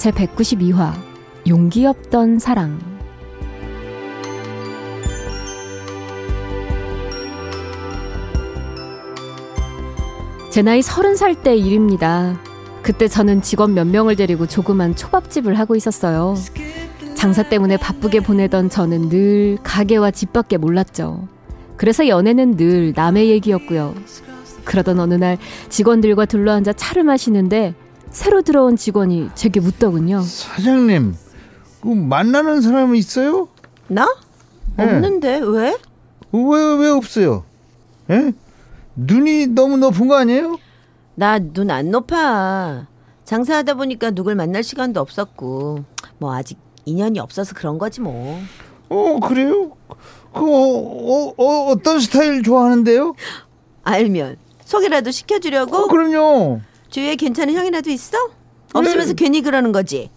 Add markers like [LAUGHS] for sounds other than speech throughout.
제 192화 용기 없던 사랑 제 나이 서른 살때 일입니다. 그때 저는 직원 몇 명을 데리고 조그만 초밥집을 하고 있었어요. 장사 때문에 바쁘게 보내던 저는 늘 가게와 집 밖에 몰랐죠. 그래서 연애는 늘 남의 얘기였고요. 그러던 어느 날 직원들과 둘러앉아 차를 마시는데 새로 들어온 직원이 제게 묻더군요. 사장님, 그 만나는 사람이 있어요? 나? 네. 없는데 왜? 왜, 왜 없어요? 예? 눈이 너무 높은 거 아니에요? 나 눈 안 높아. 장사하다 보니까 누굴 만날 시간도 없었고 뭐 아직 인연이 없어서 그런 거지 뭐. 어, 그래요? 그, 어, 어, 어 떤 스타일 좋아하는데요? 알면 소개라도 시켜주려고 어, 그럼요. 주위에 괜찮은 형이라도 있어? 없으면서 네. 괜히 그러는 거지.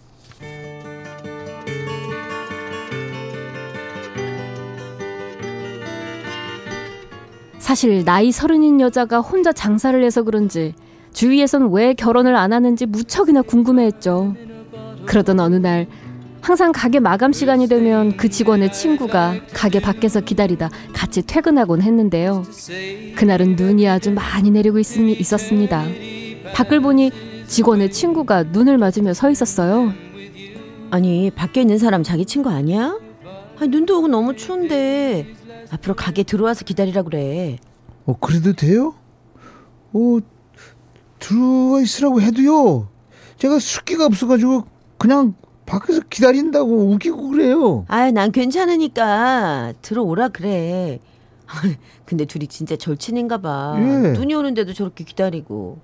사실 나이 서른인 여자가 혼자 장사를 해서 그런지 주위에선 왜 결혼을 안 하는지 무척이나 궁금해했죠. 그러던 어느 날 항상 가게 마감 시간이 되면 그 직원의 친구가 가게 밖에서 기다리다 같이 퇴근하곤 했는데요. 그날은 눈이 아주 많이 내리고 있, 있었습니다. 밖을 보니 직원의 친구가 눈을 맞으며 서 있었어요. 아니 밖에 있는 사람 자기 친구 아니야? 아니 눈도 오고 너무 추운데 앞으로 가게 들어와서 기다리라 그래. 어, 그래도 돼요? 어, 들어와 있으라고 해도요. 제가 숫기가 없어가지고 그냥 밖에서 기다린다고 우기고 그래요. 아유 난 괜찮으니까 들어오라 그래. [LAUGHS] 근데 둘이 진짜 절친인가 봐. 예. 눈이 오는데도 저렇게 기다리고.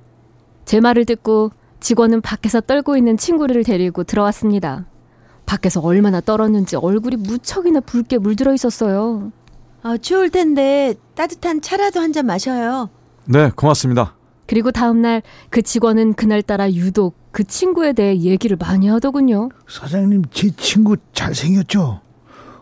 제 말을 듣고 직원은 밖에서 떨고 있는 친구를 데리고 들어왔습니다. 밖에서 얼마나 떨었는지 얼굴이 무척이나 붉게 물들어 있었어요. 아 추울 텐데 따뜻한 차라도 한 잔 마셔요. 네 고맙습니다. 그리고 다음날 그 직원은 그날따라 유독 그 친구에 대해 얘기를 많이 하더군요. 사장님, 제 친구 잘생겼죠?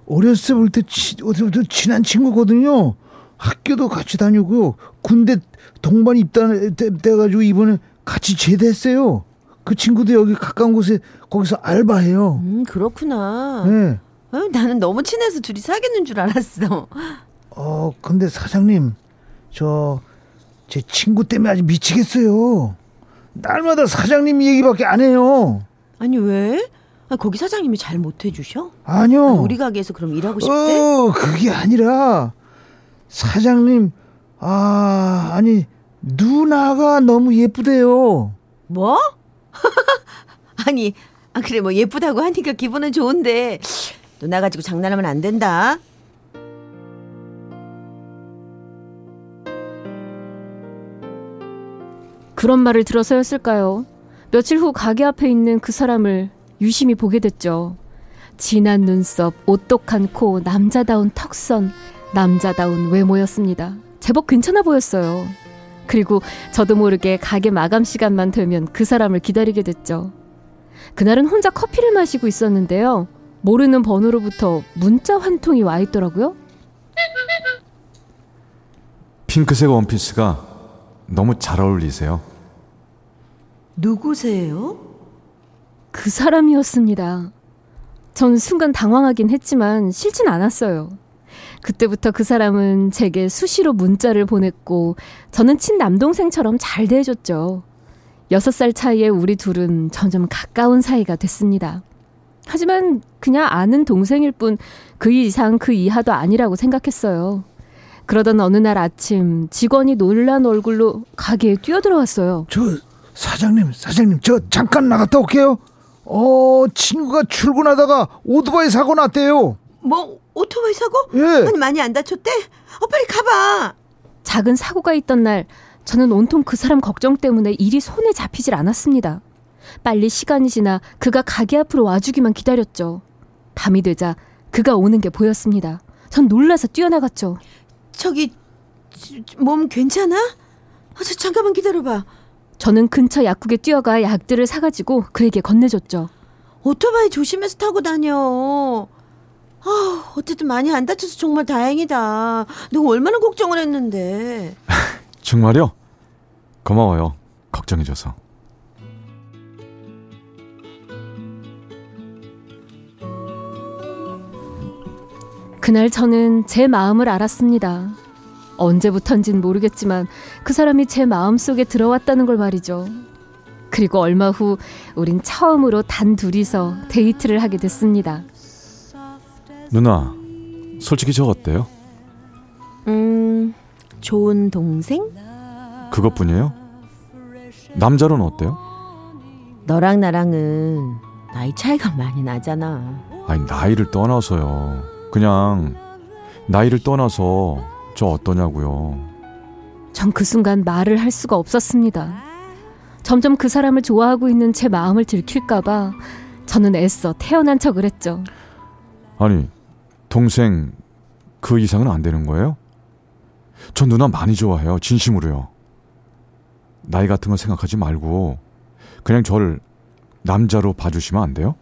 어렸을 때부터 치, 어려서부터 친한 친구거든요. 학교도 같이 다니고 군대 동반 입단 돼- 돼가지고 이번에 같이 제대했어요. 그 친구도 여기 가까운 곳에 거기서 알바해요. 음 그렇구나. 네. 아유, 나는 너무 친해서 둘이 사귀는 줄 알았어. 어, 근데 사장님, 저, 제 친구 때문에 아주 미치겠어요. 날마다 사장님 얘기밖에 안 해요. 아니 왜? 아, 거기 사장님이 잘 못해 주셔? 아니요. 아, 우리 가게에서 그럼 일하고 싶대? 어, 그게 아니라, 사장님, 아, 아니, 누나가 너무 예쁘대요. 뭐? [LAUGHS] 아니, 아 그래 뭐 예쁘다고 하니까 기분은 좋은데 누나 가지고 장난하면 안 된다. 그런 말을 들어서였을까요? 며칠 후 가게 앞에 있는 그 사람을 유심히 보게 됐죠. 진한 눈썹, 오똑한 코, 남자다운 턱선, 남자다운 외모였습니다. 제법 괜찮아 보였어요. 그리고 저도 모르게 가게 마감 시간만 되면 그 사람을 기다리게 됐죠. 그날은 혼자 커피를 마시고 있었는데요. 모르는 번호로부터 문자 한 통이 와 있더라고요. 핑크색 원피스가 너무 잘 어울리세요. 누구세요? 그 사람이었습니다. 전 순간 당황하긴 했지만 싫진 않았어요. 그때부터 그 사람은 제게 수시로 문자를 보냈고 저는 친남동생처럼 잘 대해줬죠. 여섯 살 차이의 우리 둘은 점점 가까운 사이가 됐습니다. 하지만 그냥 아는 동생일 뿐 그 이상 그 이하도 아니라고 생각했어요. 그러던 어느 날 아침 직원이 놀란 얼굴로 가게에 뛰어들어왔어요. 저, 사장님, 사장님, 저 잠깐 나갔다 올게요. 어, 친구가 출근하다가 오토바이 사고 났대요. 뭐 오토바이 사고? 예. 아니 많이 안 다쳤대? 어 빨리 가봐. 작은 사고가 있던 날 저는 온통 그 사람 걱정 때문에 일이 손에 잡히질 않았습니다. 빨리 시간이 지나 그가 가게 앞으로 와주기만 기다렸죠. 밤이 되자 그가 오는 게 보였습니다. 전 놀라서 뛰어나갔죠. 저기 몸 괜찮아? 아, 저 잠깐만 기다려봐. 저는 근처 약국에 뛰어가 약들을 사가지고 그에게 건네줬죠. 오토바이 조심해서 타고 다녀. 아, 어쨌든 많이 안 다쳐서 정말 다행이다. 내가 얼마나 걱정을 했는데. [LAUGHS] 정말요? 고마워요. 걱정해줘서. 그날 저는 제 마음을 알았습니다. 언제부턴진 모르겠지만 그 사람이 제 마음속에 들어왔다는 걸 말이죠. 그리고 얼마 후 우린 처음으로 단 둘이서 데이트를 하게 됐습니다. 누나, 솔직히 저 어때요? 음, 좋은 동생? 그것뿐이에요? 남자로는 어때요? 너랑 나랑은 나이 차이가 많이 나잖아. 아니 나이를 떠나서요. 그냥 나이를 떠나서 저 어떠냐고요. 전 그 순간 말을 할 수가 없었습니다. 점점 그 사람을 좋아하고 있는 제 마음을 들킬까봐 저는 애써 태어난 척을 했죠. 아니 동생 그 이상은 안 되는 거예요? 저 누나 많이 좋아해요. 진심으로요. 나이 같은 거 생각하지 말고 그냥 저를 남자로 봐주시면 안 돼요?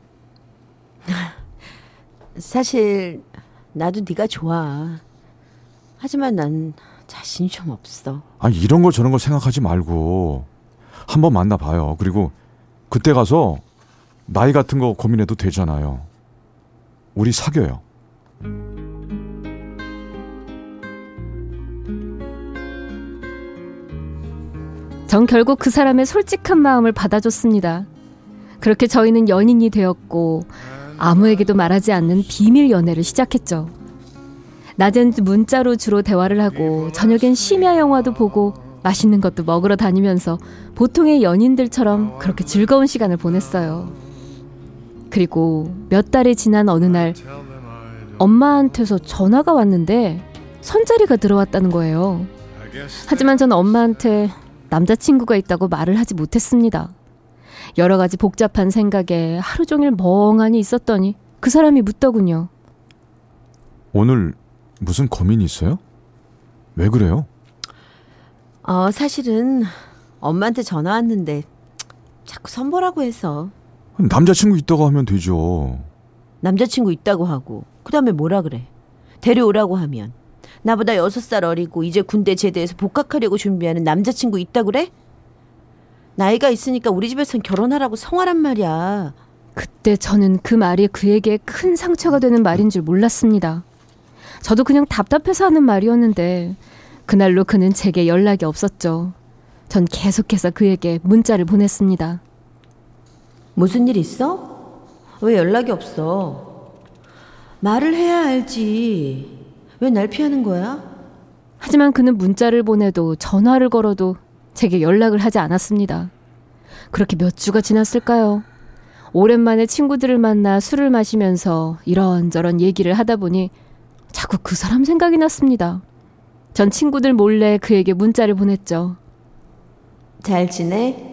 [LAUGHS] 사실 나도 네가 좋아. 하지만 난 자신이 좀 없어. 아니 이런 거 저런 거 생각하지 말고 한번 만나봐요. 그리고 그때 가서 나이 같은 거 고민해도 되잖아요. 우리 사겨요. 전 결국 그 사람의 솔직한 마음을 받아줬습니다. 그렇게 저희는 연인이 되었고 아무에게도 말하지 않는 비밀 연애를 시작했죠. 낮엔 문자로 주로 대화를 하고 저녁엔 심야 영화도 보고 맛있는 것도 먹으러 다니면서 보통의 연인들처럼 그렇게 즐거운 시간을 보냈어요. 그리고 몇 달이 지난 어느 날 엄마한테서 전화가 왔는데 선자리가 들어왔다는 거예요. 하지만 전 엄마한테 남자친구가 있다고 말을 하지 못했습니다. 여러 가지 복잡한 생각에 하루 종일 멍하니 있었더니 그 사람이 묻더군요. 오늘 무슨 고민이 있어요? 왜 그래요? 어, 사실은 엄마한테 전화 왔는데 자꾸 선보라고 해서 남자친구 있다고 하면 되죠. 남자친구 있다고 하고 그다음에 뭐라 그래? 데려오라고 하면 나보다 여섯 살 어리고 이제 군대 제대해서 복학하려고 준비하는 남자친구 있다 그래? 나이가 있으니까 우리 집에선 결혼하라고 성화란 말이야. 그때 저는 그 말이 그에게 큰 상처가 되는 말인 줄 몰랐습니다. 저도 그냥 답답해서 하는 말이었는데 그날로 그는 제게 연락이 없었죠. 전 계속해서 그에게 문자를 보냈습니다. 무슨 일 있어? 왜 연락이 없어? 말을 해야 알지. 왜 날 피하는 거야? 하지만 그는 문자를 보내도 전화를 걸어도 제게 연락을 하지 않았습니다. 그렇게 몇 주가 지났을까요? 오랜만에 친구들을 만나 술을 마시면서 이런저런 얘기를 하다 보니 자꾸 그 사람 생각이 났습니다. 전 친구들 몰래 그에게 문자를 보냈죠. 잘 지내?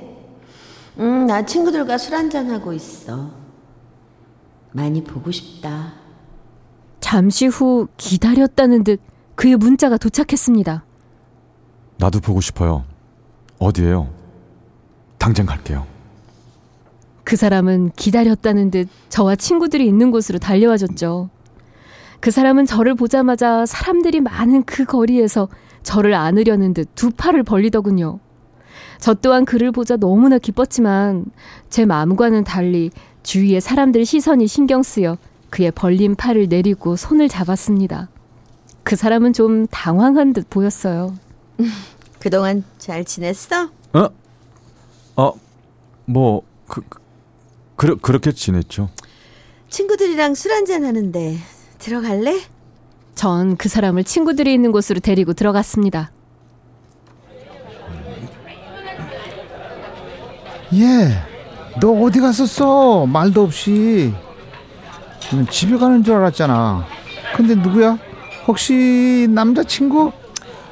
응, 나 친구들과 술 한잔하고 있어. 많이 보고 싶다. 잠시 후 기다렸다는 듯 그의 문자가 도착했습니다. 나도 보고 싶어요. 어디에요? 당장 갈게요. 그 사람은 기다렸다는 듯 저와 친구들이 있는 곳으로 달려와 줬죠. 그 사람은 저를 보자마자 사람들이 많은 그 거리에서 저를 안으려는 듯 두 팔을 벌리더군요. 저 또한 그를 보자 너무나 기뻤지만 제 마음과는 달리 주위의 사람들 시선이 신경 쓰여 그의 벌린 팔을 내리고 손을 잡았습니다. 그 사람은 좀 당황한 듯 보였어요. [LAUGHS] 그동안 잘 지냈어? 어? 어, 뭐, 그, 그, 그렇게 지냈죠. 친구들이랑 술 한잔 하는데 들어갈래? 전 그 사람을 친구들이 있는 곳으로 데리고 들어갔습니다. 예, 너 어디 갔었어? 말도 없이. 난 집에 가는 줄 알았잖아. 근데 누구야? 혹시 남자친구?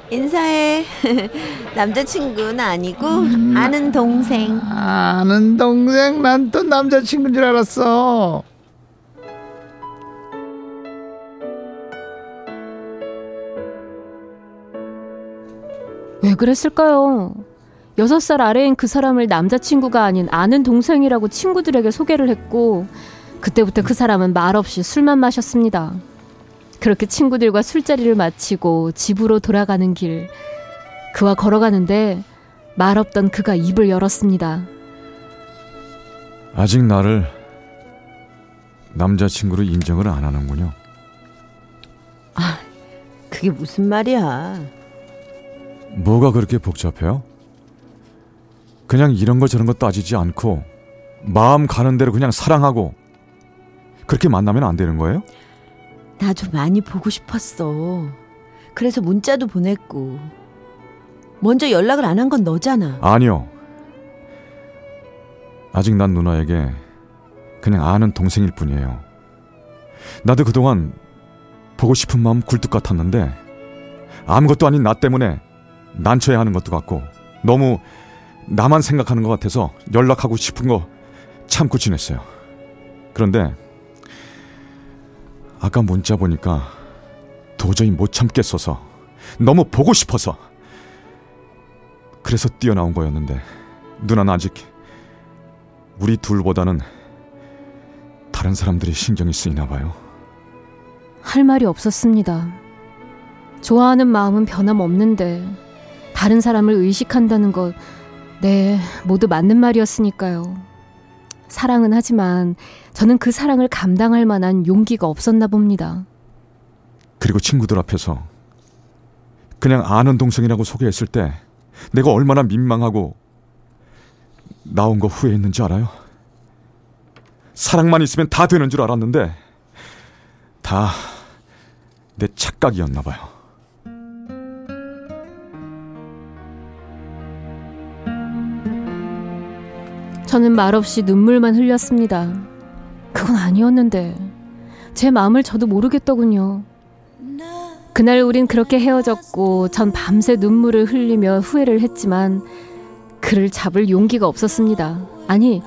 인사해. [LAUGHS] 남자친구는 아니고 아는 동생. 아는 동생 난 또 남자친구인 줄 알았어. 왜 그랬을까요? 여섯 살 아래인 그 사람을 남자친구가 아닌 아는 동생이라고 친구들에게 소개를 했고, 그때부터 그 사람은 말없이 술만 마셨습니다. 그렇게 친구들과 술자리를 마치고 집으로 돌아가는 길, 그와 걸어가는데 말없던 그가 입을 열었습니다. 아직 나를 남자친구로 인정을 안 하는군요. 그게 무슨 말이야? 뭐가 그렇게 복잡해요? 그냥 이런 거 저런 거 따지지 않고 마음 가는 대로 그냥 사랑하고 그렇게 만나면 안 되는 거예요? 나도 많이 보고 싶었어. 그래서 문자도 보냈고. 먼저 연락을 안 한 건 너잖아. 아니요. 아직 난 누나에게 그냥 아는 동생일 뿐이에요. 나도 그동안 보고 싶은 마음 굴뚝 같았는데 아무것도 아닌 나 때문에 난처해 하는 것도 같고 너무 나만 생각하는 것 같아서 연락하고 싶은 거 참고 지냈어요. 그런데 아까 문자 보니까 도저히 못 참겠어서 너무 보고 싶어서 그래서 뛰어나온 거였는데 누나는 아직 우리 둘보다는 다른 사람들이 신경이 쓰이나 봐요. 할 말이 없었습니다. 좋아하는 마음은 변함없는데 다른 사람을 의식한다는 것, 네, 모두 맞는 말이었으니까요. 사랑은 하지만 저는 그 사랑을 감당할 만한 용기가 없었나 봅니다. 그리고 친구들 앞에서 그냥 아는 동생이라고 소개했을 때 내가 얼마나 민망하고 나온 거 후회했는지 알아요? 사랑만 있으면 다 되는 줄 알았는데 다 내 착각이었나 봐요. 저는 말없이 눈물만 흘렸습니다. 그건 아니었는데 제 마음을 저도 모르겠더군요. 그날 우린 그렇게 헤어졌고 전 밤새 눈물을 흘리며 후회를 했지만 그를 잡을 용기가 없었습니다. 아니,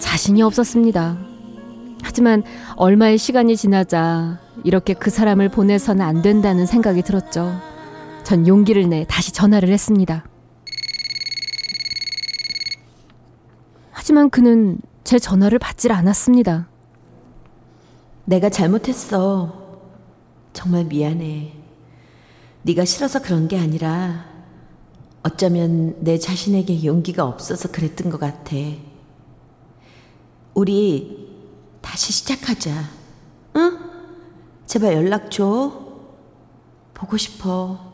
자신이 없었습니다. 하지만 얼마의 시간이 지나자 이렇게 그 사람을 보내서는 안 된다는 생각이 들었죠. 전 용기를 내 다시 전화를 했습니다. 하지만 그는 제 전화를 받질 않았습니다. 내가 잘못했어. 정말 미안해. 네가 싫어서 그런 게 아니라 어쩌면 내 자신에게 용기가 없어서 그랬던 것 같아. 우리 다시 시작하자. 응? 제발 연락 줘. 보고 싶어.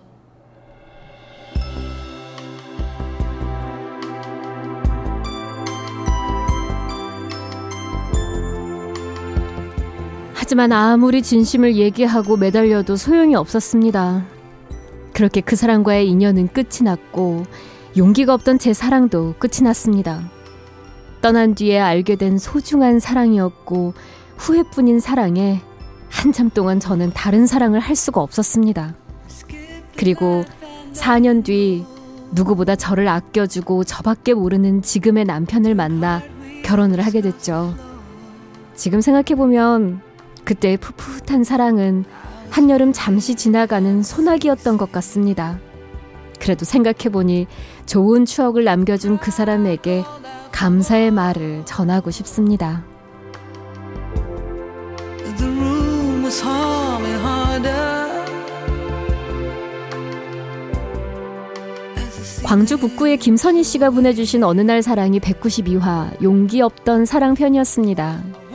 하지만 아무리 진심을 얘기하고 매달려도 소용이 없었습니다. 그렇게 그 사람과의 인연은 끝이 났고 용기가 없던 제 사랑도 끝이 났습니다. 떠난 뒤에 알게 된 소중한 사랑이었고 후회뿐인 사랑에 한참 동안 저는 다른 사랑을 할 수가 없었습니다. 그리고 4년 뒤 누구보다 저를 아껴주고 저밖에 모르는 지금의 남편을 만나 결혼을 하게 됐죠. 지금 생각해보면 그때의 풋풋한 사랑은 한여름 잠시 지나가는 소나기였던 것 같습니다. 그래도 생각해보니 좋은 추억을 남겨준 그 사람에게 감사의 말을 전하고 싶습니다. 광주 북구의 김선희 씨가 보내주신 어느 날 사랑이 192화 용기 없던 사랑 편이었습니다.